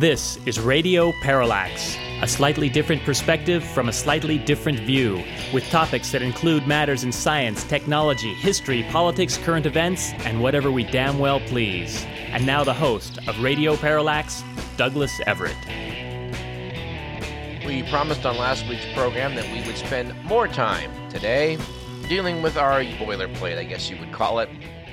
This is Radio Parallax, a slightly different perspective from a slightly different view, with topics that include matters in science, technology, history, politics, current events, and whatever we damn well please. And now the host of Radio Parallax, Douglas Everett. We promised on last week's program that we would spend more time today dealing with our boilerplate, I guess you would call it,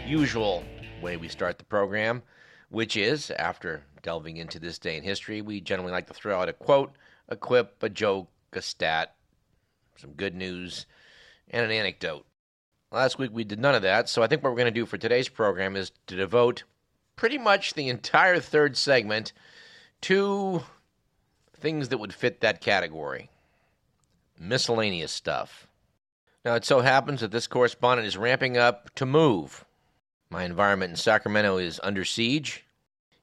usual way we start the program, which is after delving into this day in history, we generally like to throw out a quote, a quip, a joke, a stat, some good news, and an anecdote. Last week we did none of that, so I think what we're going to do for today's program is to devote pretty much the entire third segment to things that would fit that category miscellaneous stuff. Now, it so happens that this correspondent is ramping up to move. My environment in Sacramento is under siege.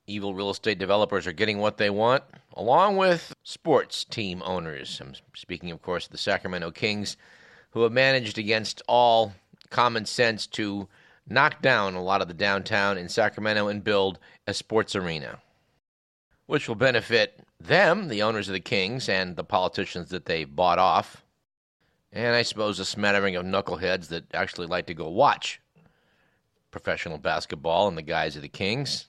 Evil real estate developers are getting what they want, along with sports team owners. I'm speaking, of course, of the Sacramento Kings, who have managed against all common sense to knock down a lot of the downtown in Sacramento and build a sports arena, which will benefit them, the owners of the Kings, and the politicians that they bought off, and I suppose a smattering of knuckleheads that actually like to go watch professional basketball in the guise of the Kings.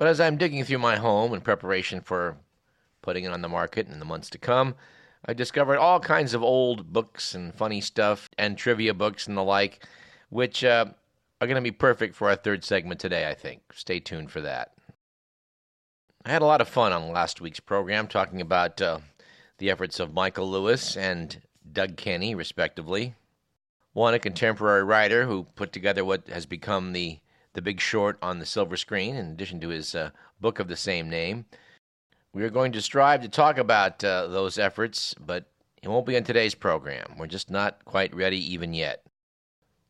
But as I'm digging through my home in preparation for putting it on the market in the months to come, I discovered all kinds of old books and funny stuff and trivia books and the like, which uh, are going to be perfect for our third segment today, I think. Stay tuned for that. I had a lot of fun on last week's program talking about uh, the efforts of Michael Lewis and Doug Kenney, respectively. One, a contemporary writer who put together what has become the the Big Short on the silver screen, in addition to his uh, book of the same name. We are going to strive to talk about uh, those efforts, but it won't be in today's program. We're just not quite ready even yet.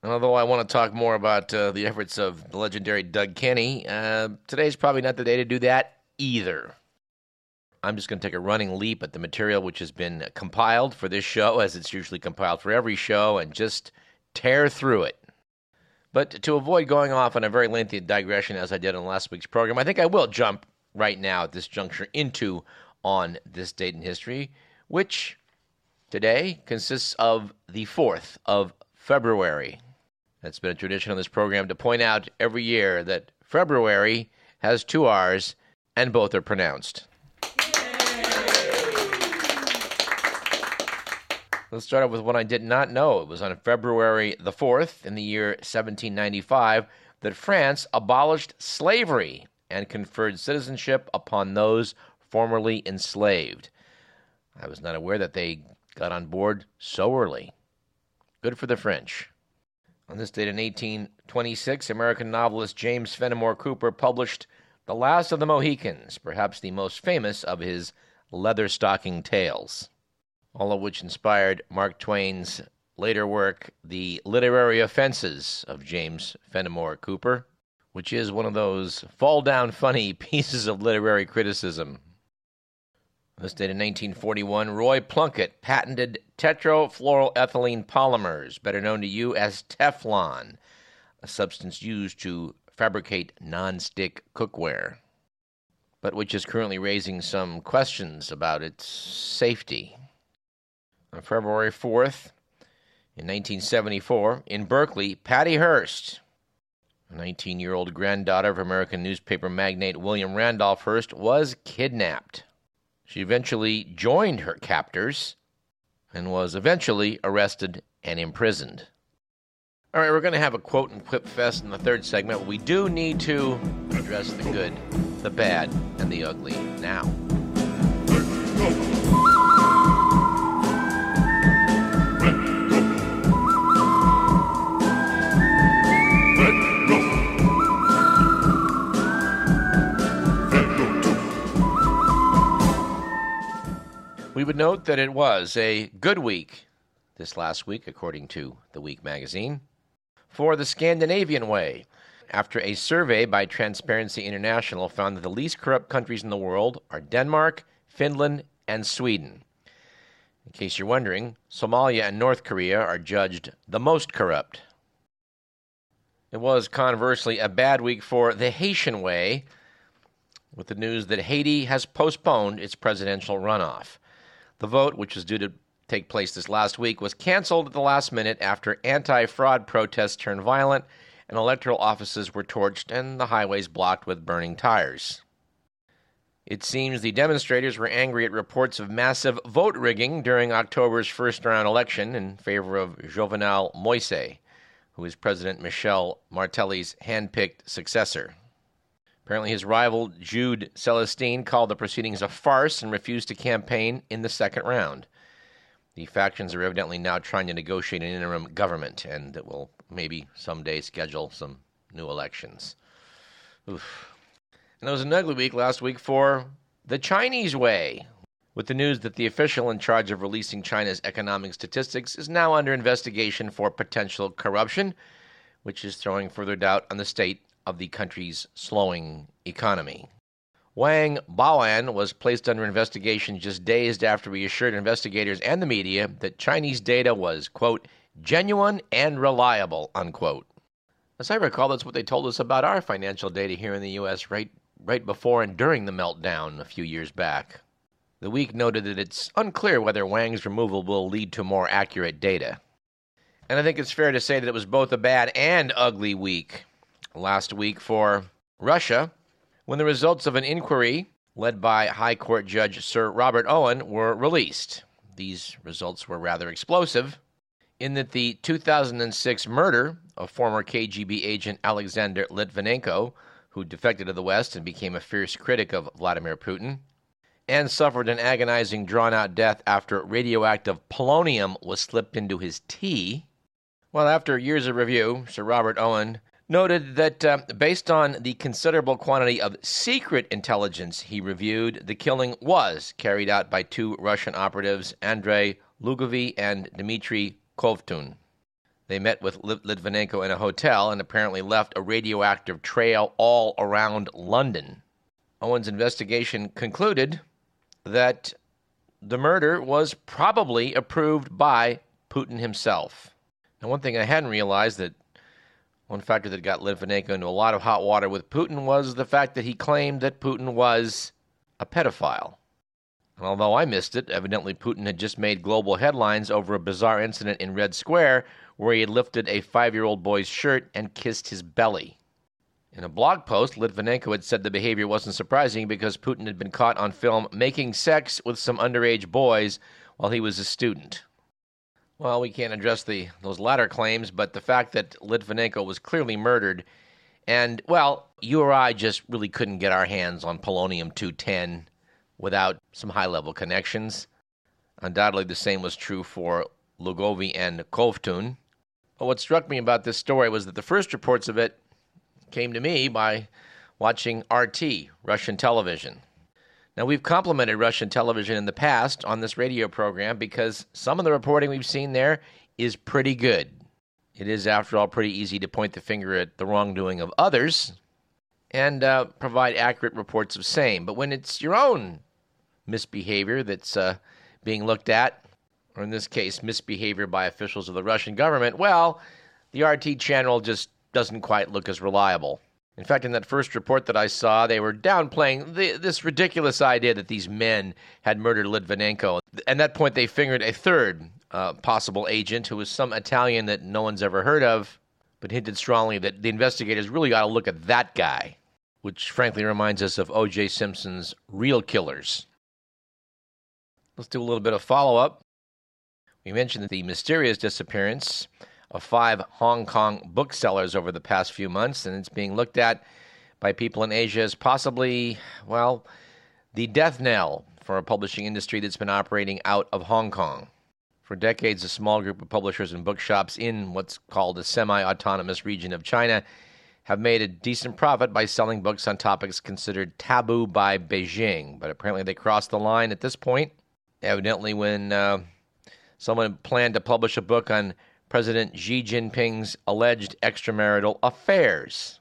And although I want to talk more about uh, the efforts of the legendary Doug Kenney, uh, today's probably not the day to do that either. I'm just going to take a running leap at the material which has been compiled for this show, as it's usually compiled for every show, and just tear through it. But to avoid going off on a very lengthy digression as I did on last week's program, I think I will jump right now at this juncture into on this date in history, which today consists of the 4th of February. It's been a tradition on this program to point out every year that February has two R's and both are pronounced. Let's start off with what I did not know. It was on February the 4th in the year 1795 that France abolished slavery and conferred citizenship upon those formerly enslaved. I was not aware that they got on board so early. Good for the French. On this date in 1826, American novelist James Fenimore Cooper published The Last of the Mohicans, perhaps the most famous of his Leatherstocking Tales all of which inspired Mark Twain's later work, The Literary Offenses of James Fenimore Cooper, which is one of those fall down funny pieces of literary criticism. This date in 1941, Roy Plunkett patented tetrafluoroethylene polymers, better known to you as Teflon, a substance used to fabricate non-stick cookware, but which is currently raising some questions about its safety on February 4th, in 1974, in Berkeley, Patty Hearst, a 19 year old granddaughter of American newspaper magnate William Randolph Hearst, was kidnapped. She eventually joined her captors and was eventually arrested and imprisoned. All right, we're going to have a quote and quip fest in the third segment. We do need to address the good, the bad, and the ugly now. Would note that it was a good week this last week, according to the Week magazine, for the Scandinavian way. After a survey by Transparency International found that the least corrupt countries in the world are Denmark, Finland, and Sweden. In case you're wondering, Somalia and North Korea are judged the most corrupt. It was conversely a bad week for the Haitian way, with the news that Haiti has postponed its presidential runoff. The vote, which was due to take place this last week, was canceled at the last minute after anti fraud protests turned violent and electoral offices were torched and the highways blocked with burning tires. It seems the demonstrators were angry at reports of massive vote rigging during October's first round election in favor of Jovenel Moise, who is President Michel Martelly's handpicked successor. Apparently, his rival Jude Celestine called the proceedings a farce and refused to campaign in the second round. The factions are evidently now trying to negotiate an interim government and that will maybe someday schedule some new elections. Oof. And it was an ugly week last week for the Chinese way, with the news that the official in charge of releasing China's economic statistics is now under investigation for potential corruption, which is throwing further doubt on the state of the country's slowing economy. Wang Baoan was placed under investigation just days after he assured investigators and the media that Chinese data was, quote, genuine and reliable, unquote. As I recall, that's what they told us about our financial data here in the U.S. right right before and during the meltdown a few years back. The week noted that it's unclear whether Wang's removal will lead to more accurate data. And I think it's fair to say that it was both a bad and ugly week last week for Russia when the results of an inquiry led by High Court Judge Sir Robert Owen were released. These results were rather explosive in that the 2006 murder of former KGB agent Alexander Litvinenko who defected to the West and became a fierce critic of Vladimir Putin, and suffered an agonizing, drawn out death after radioactive polonium was slipped into his tea. Well, after years of review, Sir Robert Owen noted that uh, based on the considerable quantity of secret intelligence he reviewed, the killing was carried out by two Russian operatives, Andrei Lugovy and Dmitry Kovtun. They met with Litvinenko in a hotel and apparently left a radioactive trail all around London. Owen's investigation concluded that the murder was probably approved by Putin himself. Now, one thing I hadn't realized that one factor that got Litvinenko into a lot of hot water with Putin was the fact that he claimed that Putin was a pedophile. And although I missed it, evidently Putin had just made global headlines over a bizarre incident in Red Square where he had lifted a five year old boy's shirt and kissed his belly. In a blog post, Litvinenko had said the behavior wasn't surprising because Putin had been caught on film making sex with some underage boys while he was a student. Well, we can't address the, those latter claims, but the fact that Litvinenko was clearly murdered, and, well, you or I just really couldn't get our hands on polonium 210 without some high level connections. Undoubtedly, the same was true for Lugovy and Kovtun. But what struck me about this story was that the first reports of it came to me by watching RT, Russian television. Now, we've complimented Russian television in the past on this radio program because some of the reporting we've seen there is pretty good. It is, after all, pretty easy to point the finger at the wrongdoing of others and uh, provide accurate reports of same. But when it's your own misbehavior that's uh, being looked at, or in this case, misbehavior by officials of the Russian government, well, the RT channel just doesn't quite look as reliable. In fact, in that first report that I saw, they were downplaying the, this ridiculous idea that these men had murdered Litvinenko. At that point, they fingered a third uh, possible agent who was some Italian that no one's ever heard of, but hinted strongly that the investigators really got to look at that guy, which frankly reminds us of O.J. Simpson's real killers. Let's do a little bit of follow up. We mentioned the mysterious disappearance of five Hong Kong booksellers over the past few months, and it's being looked at by people in Asia as possibly, well, the death knell for a publishing industry that's been operating out of Hong Kong. For decades, a small group of publishers and bookshops in what's called a semi autonomous region of China have made a decent profit by selling books on topics considered taboo by Beijing. But apparently, they crossed the line at this point. Evidently, when uh, Someone planned to publish a book on President Xi Jinping's alleged extramarital affairs.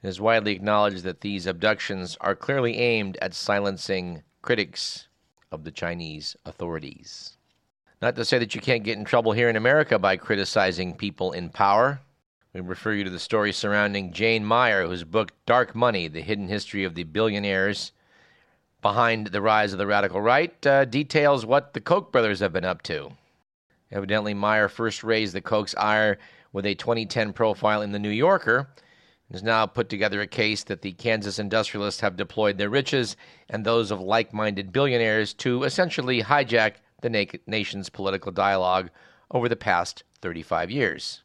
It is widely acknowledged that these abductions are clearly aimed at silencing critics of the Chinese authorities. Not to say that you can't get in trouble here in America by criticizing people in power, We refer you to the story surrounding Jane Mayer, whose book Dark Money The Hidden History of the Billionaires Behind the Rise of the Radical Right uh, details what the Koch brothers have been up to. Evidently, Mayer first raised the Koch's ire with a 2010 profile in The New Yorker has now put together a case that the Kansas industrialists have deployed their riches and those of like minded billionaires to essentially hijack the na- nation's political dialogue over the past 35 years.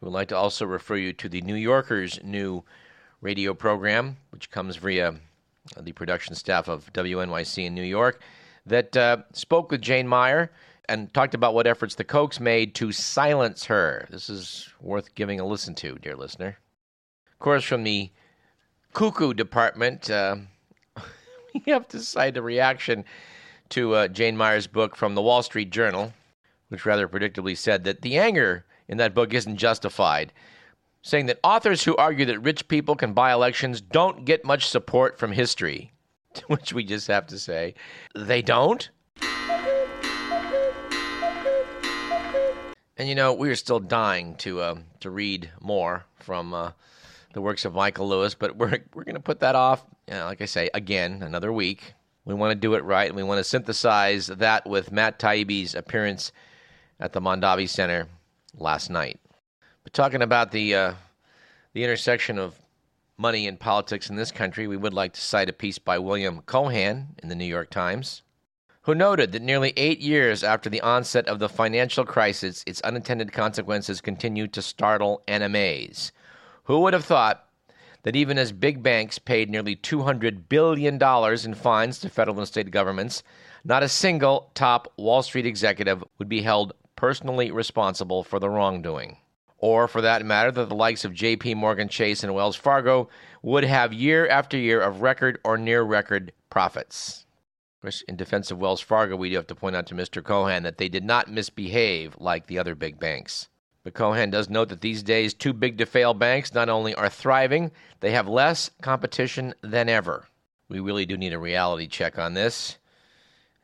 We would like to also refer you to the New Yorker's new radio program, which comes via the production staff of WNYC in New York, that uh, spoke with Jane Mayer and talked about what efforts the Kochs made to silence her. This is worth giving a listen to, dear listener. Of course, from the cuckoo department, uh, we have to cite a reaction to uh, Jane Mayer's book from the Wall Street Journal, which rather predictably said that the anger in that book isn't justified, saying that authors who argue that rich people can buy elections don't get much support from history. To which we just have to say, they don't? And you know, we are still dying to uh, to read more from uh, the works of Michael Lewis, but we're we're going to put that off. You know, like I say, again, another week. We want to do it right, and we want to synthesize that with Matt Taibbi's appearance at the Mondavi Center last night. But talking about the uh, the intersection of money and politics in this country, we would like to cite a piece by William Cohan in the New York Times, who noted that nearly eight years after the onset of the financial crisis, its unintended consequences continue to startle and amaze. Who would have thought that even as big banks paid nearly $200 billion in fines to federal and state governments, not a single top Wall Street executive would be held personally responsible for the wrongdoing. Or, for that matter, that the likes of JP Morgan Chase and Wells Fargo would have year after year of record or near record profits. Course, in defense of Wells Fargo, we do have to point out to Mr. Cohan that they did not misbehave like the other big banks. But Cohan does note that these days, too big to fail banks not only are thriving, they have less competition than ever. We really do need a reality check on this.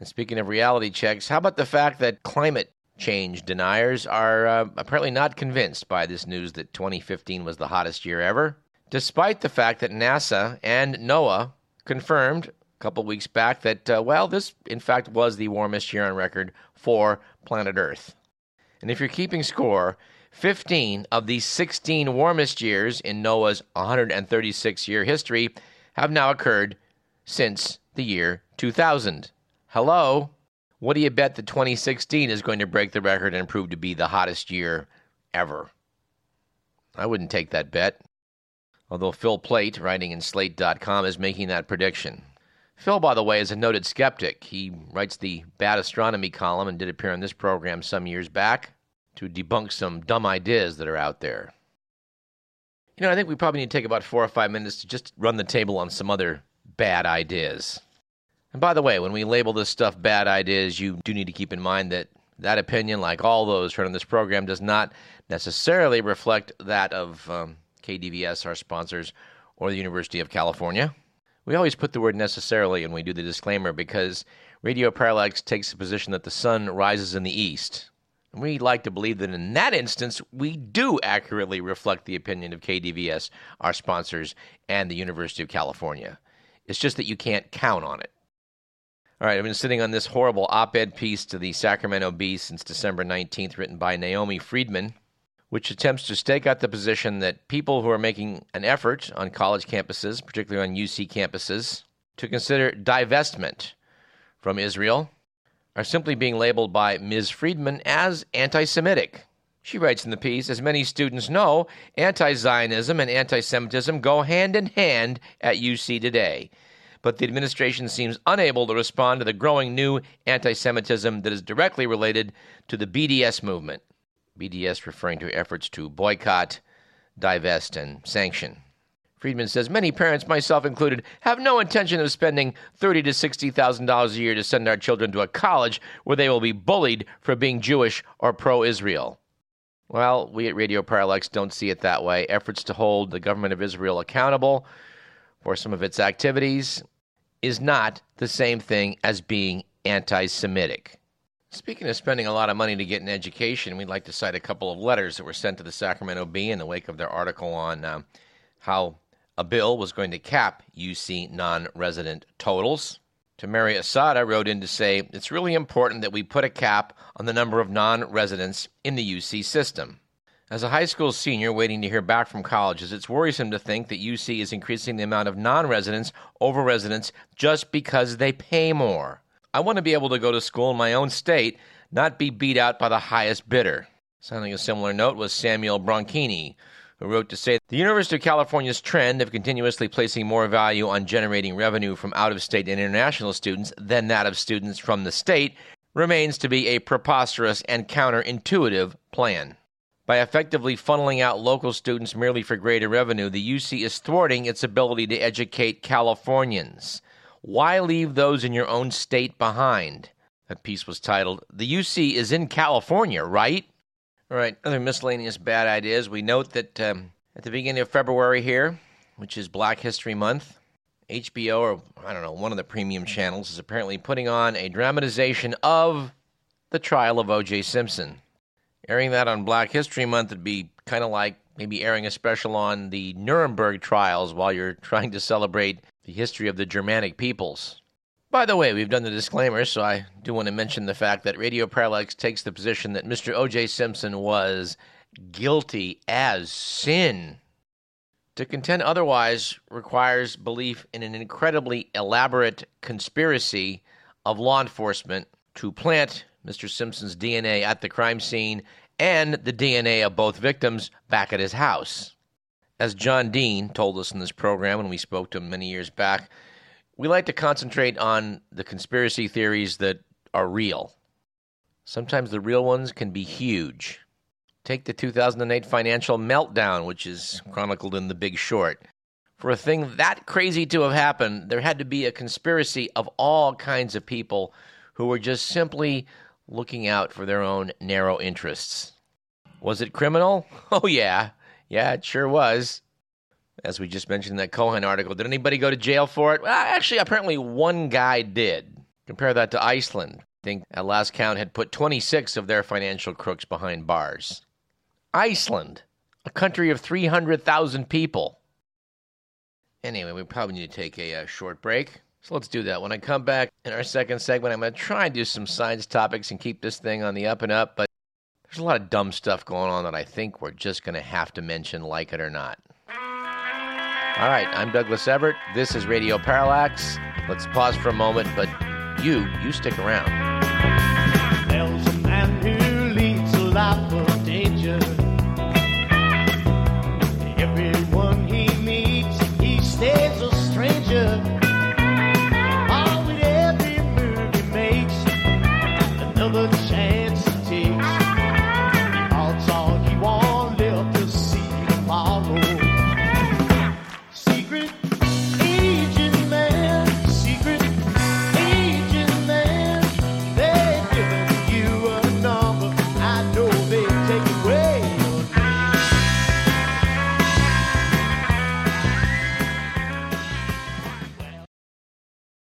And speaking of reality checks, how about the fact that climate change deniers are uh, apparently not convinced by this news that 2015 was the hottest year ever, despite the fact that NASA and NOAA confirmed couple weeks back that, uh, well, this in fact was the warmest year on record for planet Earth. And if you're keeping score, 15 of the 16 warmest years in NOAA's 136 year history have now occurred since the year 2000. Hello? What do you bet that 2016 is going to break the record and prove to be the hottest year ever? I wouldn't take that bet. Although Phil Plait, writing in Slate.com, is making that prediction. Phil, by the way, is a noted skeptic. He writes the Bad Astronomy column and did appear on this program some years back to debunk some dumb ideas that are out there. You know, I think we probably need to take about four or five minutes to just run the table on some other bad ideas. And by the way, when we label this stuff bad ideas, you do need to keep in mind that that opinion, like all those heard on this program, does not necessarily reflect that of um, KDVS, our sponsors, or the University of California. We always put the word necessarily when we do the disclaimer because Radio Parallax takes the position that the sun rises in the east. And we like to believe that in that instance, we do accurately reflect the opinion of KDVS, our sponsors, and the University of California. It's just that you can't count on it. All right, I've been sitting on this horrible op ed piece to the Sacramento Bee since December 19th, written by Naomi Friedman, which attempts to stake out the position that people who are making an effort on college campuses, particularly on UC campuses, to consider divestment from Israel are simply being labeled by Ms. Friedman as anti Semitic. She writes in the piece As many students know, anti Zionism and anti Semitism go hand in hand at UC today but the administration seems unable to respond to the growing new anti Semitism that is directly related to the BDS movement. BDS referring to efforts to boycott, divest, and sanction. Friedman says many parents, myself included, have no intention of spending thirty to sixty thousand dollars a year to send our children to a college where they will be bullied for being Jewish or pro-Israel. Well, we at Radio Parallax don't see it that way. Efforts to hold the government of Israel accountable for some of its activities is not the same thing as being anti Semitic. Speaking of spending a lot of money to get an education, we'd like to cite a couple of letters that were sent to the Sacramento Bee in the wake of their article on uh, how a bill was going to cap UC non resident totals. Tamari Asada wrote in to say it's really important that we put a cap on the number of non residents in the UC system. As a high school senior waiting to hear back from colleges, it's worrisome to think that UC is increasing the amount of non residents over residents just because they pay more. I want to be able to go to school in my own state, not be beat out by the highest bidder. Sounding a similar note was Samuel Bronchini, who wrote to say the University of California's trend of continuously placing more value on generating revenue from out of state and international students than that of students from the state remains to be a preposterous and counterintuitive plan. By effectively funneling out local students merely for greater revenue, the UC is thwarting its ability to educate Californians. Why leave those in your own state behind? That piece was titled, The UC is in California, right? All right, other miscellaneous bad ideas. We note that um, at the beginning of February here, which is Black History Month, HBO, or I don't know, one of the premium channels, is apparently putting on a dramatization of the trial of O.J. Simpson. Airing that on Black History Month would be kind of like maybe airing a special on the Nuremberg trials while you're trying to celebrate the history of the Germanic peoples. By the way, we've done the disclaimer, so I do want to mention the fact that Radio Parallax takes the position that Mr. O.J. Simpson was guilty as sin. To contend otherwise requires belief in an incredibly elaborate conspiracy of law enforcement to plant Mr. Simpson's DNA at the crime scene and the DNA of both victims back at his house. As John Dean told us in this program when we spoke to him many years back, we like to concentrate on the conspiracy theories that are real. Sometimes the real ones can be huge. Take the 2008 financial meltdown, which is chronicled in The Big Short. For a thing that crazy to have happened, there had to be a conspiracy of all kinds of people who were just simply looking out for their own narrow interests. Was it criminal? Oh, yeah. Yeah, it sure was as we just mentioned in that Cohan article. Did anybody go to jail for it? Well, actually, apparently one guy did. Compare that to Iceland. I think at last count had put 26 of their financial crooks behind bars. Iceland, a country of 300,000 people. Anyway, we probably need to take a, a uh, short break. So let's do that. When I come back in our second segment, I'm going to try and do some science topics and keep this thing on the up and up, but there's a lot of dumb stuff going on that I think we're just going to have to mention, like it or not. All right, I'm Douglas Everett. This is Radio Parallax. Let's pause for a moment, but you, you stick around. There's a man who leads a life